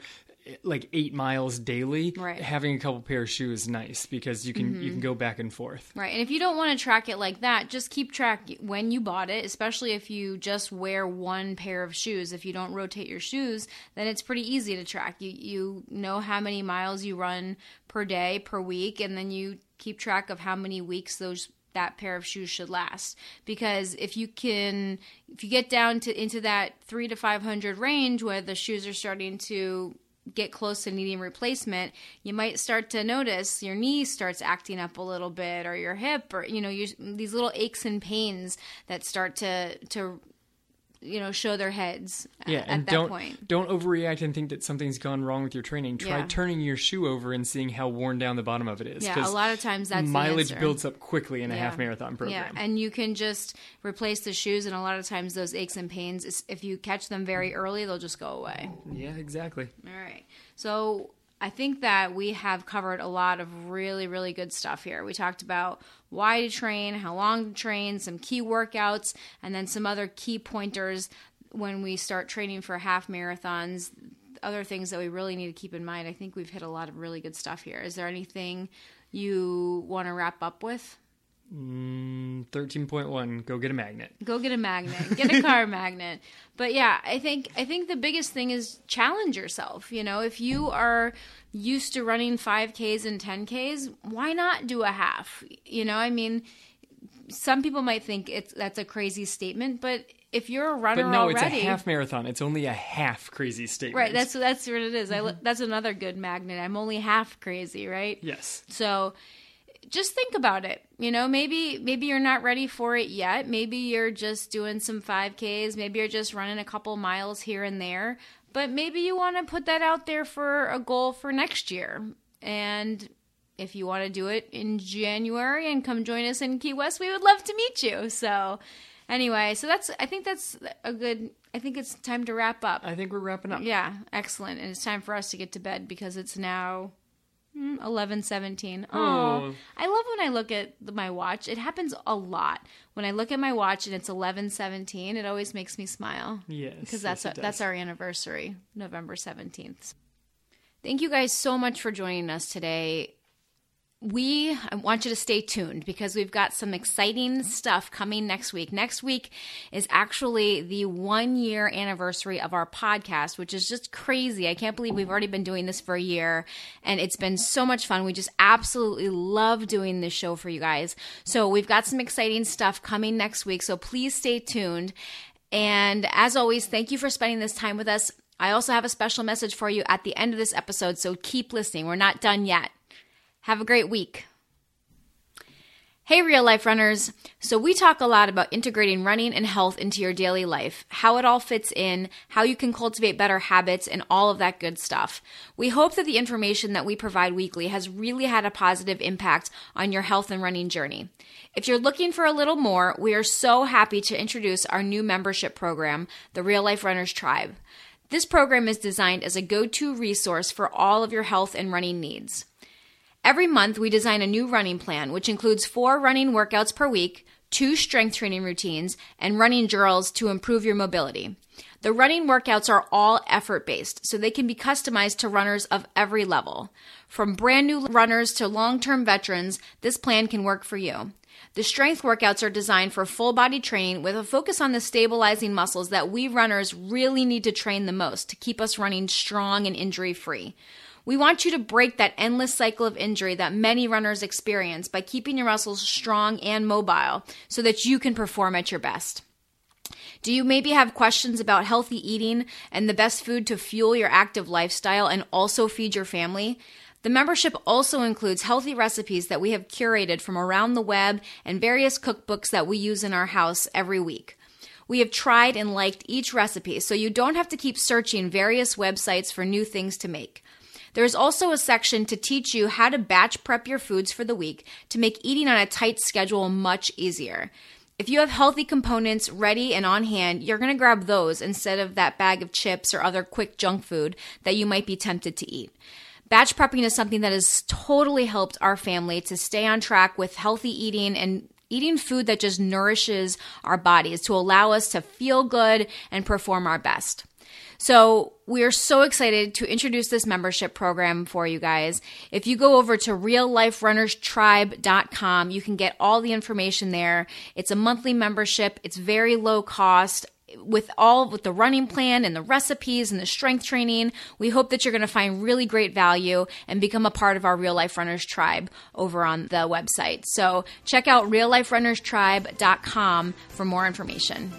like 8 miles daily, Right. Mm-hmm. having a couple pair of shoes is nice because you can you can go back and forth. Right. And if you don't want to track it like that, just keep track when you bought it, especially if you just wear one pair of shoes. If you don't rotate your shoes, then it's pretty easy to track. You you know how many miles you run per day, per week, and then you keep track of how many weeks those that pair of shoes should last because if you can if you get down to into that 3 to 500 range where the shoes are starting to get close to needing replacement, you might start to notice your knee starts acting up a little bit, or your hip, or you know, you, these little aches and pains that start to to you know show their heads uh, Yeah, at and that don't point. don't overreact and think that something's gone wrong with your training. Try Yeah. turning your shoe over and seeing how worn down the bottom of it is. Yeah, a lot of times that's the mileage builds up quickly in a Yeah. half marathon program. Yeah, and you can just replace the shoes, and a lot of times those aches and pains, if you catch them very early, they'll just go away. yeah, exactly. All right. So I think that we have covered a lot of really, really good stuff here. We talked about why to train, how long to train, some key workouts, and then some other key pointers when we start training for half marathons. Other things that we really need to keep in mind. I think we've hit a lot of really good stuff here. Is there anything you want to wrap up with? Mm, Thirteen point one. Go get a magnet. go get a magnet get a *laughs* car magnet but yeah i think i think the biggest thing is challenge yourself you know if you are used to running 5ks and 10ks why not do a half you know i mean some people might think it's that's a crazy statement but if you're a runner But no, already it's a half marathon. It's only a half crazy statement. right that's that's what it is. I Mm-hmm. li- that's another good magnet i'm only half crazy right yes. so just think about it. You know, maybe maybe you're not ready for it yet. Maybe you're just doing some 5Ks, maybe you're just running a couple miles here and there, but maybe you want to put that out there for a goal for next year. And if you want to do it in January and come join us in Key West, we would love to meet you. So anyway, so that's I think that's a good I think it's time to wrap up. I think we're wrapping up. Yeah, excellent. And it's time for us to get to bed because it's now Mm, 11 17 Oh. i love when i look at my watch. It happens a lot. When i look at my watch and it's 11 17 it always makes me smile. Yes, because that's yes, it that's our anniversary november 17th thank you guys so much for joining us today we I want you to stay tuned because we've got some exciting stuff coming next week. Next week is actually the one year anniversary of our podcast, which is just crazy. I can't believe we've already been doing this for a year and it's been so much fun. We just absolutely love doing this show for you guys. So we've got some exciting stuff coming next week. So please stay tuned. And as always, thank you for spending this time with us. I also have a special message for you at the end of this episode, so keep listening. We're not done yet. Have a great week. Hey, real life runners. So, we talk a lot about integrating running and health into your daily life, how it all fits in, how you can cultivate better habits, and all of that good stuff. We hope that the information that we provide weekly has really had a positive impact on your health and running journey. If you're looking for a little more, we are so happy to introduce our new membership program, the Real Life Runners Tribe. This program is designed as a go to resource for all of your health and running needs. Every month, we design a new running plan, which includes four running workouts per week, two strength training routines, and running drills to improve your mobility. The running workouts are all effort based, so they can be customized to runners of every level. From brand new runners to long term veterans, this plan can work for you. The strength workouts are designed for full body training with a focus on the stabilizing muscles that we runners really need to train the most to keep us running strong and injury free. We want you to break that endless cycle of injury that many runners experience by keeping your muscles strong and mobile so that you can perform at your best. Do you maybe have questions about healthy eating and the best food to fuel your active lifestyle and also feed your family? The membership also includes healthy recipes that we have curated from around the web and various cookbooks that we use in our house every week. We have tried and liked each recipe, so you don't have to keep searching various websites for new things to make. There is also a section to teach you how to batch prep your foods for the week to make eating on a tight schedule much easier. If you have healthy components ready and on hand, you're going to grab those instead of that bag of chips or other quick junk food that you might be tempted to eat. Batch prepping is something that has totally helped our family to stay on track with healthy eating and eating food that just nourishes our bodies to allow us to feel good and perform our best. So, we are so excited to introduce this membership program for you guys. If you go over to realliferunnerstribe.com, you can get all the information there. It's a monthly membership, it's very low cost with all with the running plan and the recipes and the strength training we hope that you're going to find really great value and become a part of our real life runners tribe over on the website so check out realliferunnerstribe.com for more information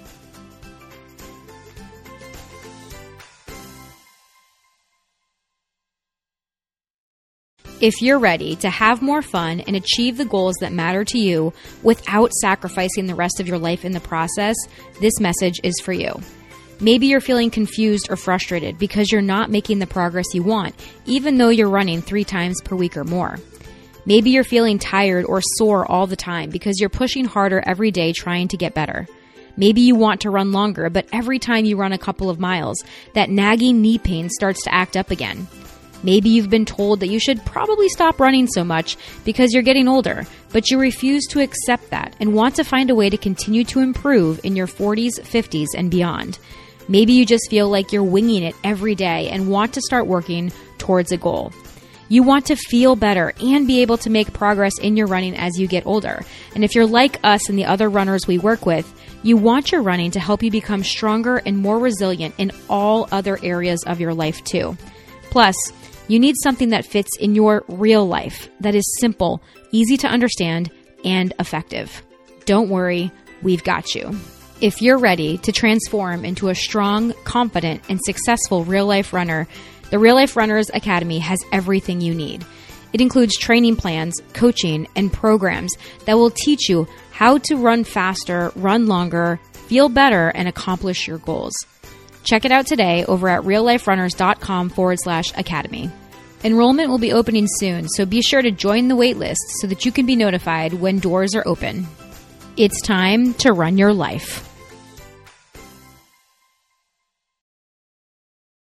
If you're ready to have more fun and achieve the goals that matter to you without sacrificing the rest of your life in the process, this message is for you. Maybe you're feeling confused or frustrated because you're not making the progress you want, even though you're running three times per week or more. Maybe you're feeling tired or sore all the time because you're pushing harder every day trying to get better. Maybe you want to run longer, but every time you run a couple of miles, that nagging knee pain starts to act up again. Maybe you've been told that you should probably stop running so much because you're getting older, but you refuse to accept that and want to find a way to continue to improve in your 40s, 50s, and beyond. Maybe you just feel like you're winging it every day and want to start working towards a goal. You want to feel better and be able to make progress in your running as you get older. And if you're like us and the other runners we work with, you want your running to help you become stronger and more resilient in all other areas of your life too. Plus, you need something that fits in your real life, that is simple, easy to understand, and effective. Don't worry, we've got you. If you're ready to transform into a strong, confident, and successful real life runner, the Real Life Runners Academy has everything you need. It includes training plans, coaching, and programs that will teach you how to run faster, run longer, feel better, and accomplish your goals. Check it out today over at realliferunners.com forward slash academy. Enrollment will be opening soon, so be sure to join the waitlist so that you can be notified when doors are open. It's time to run your life.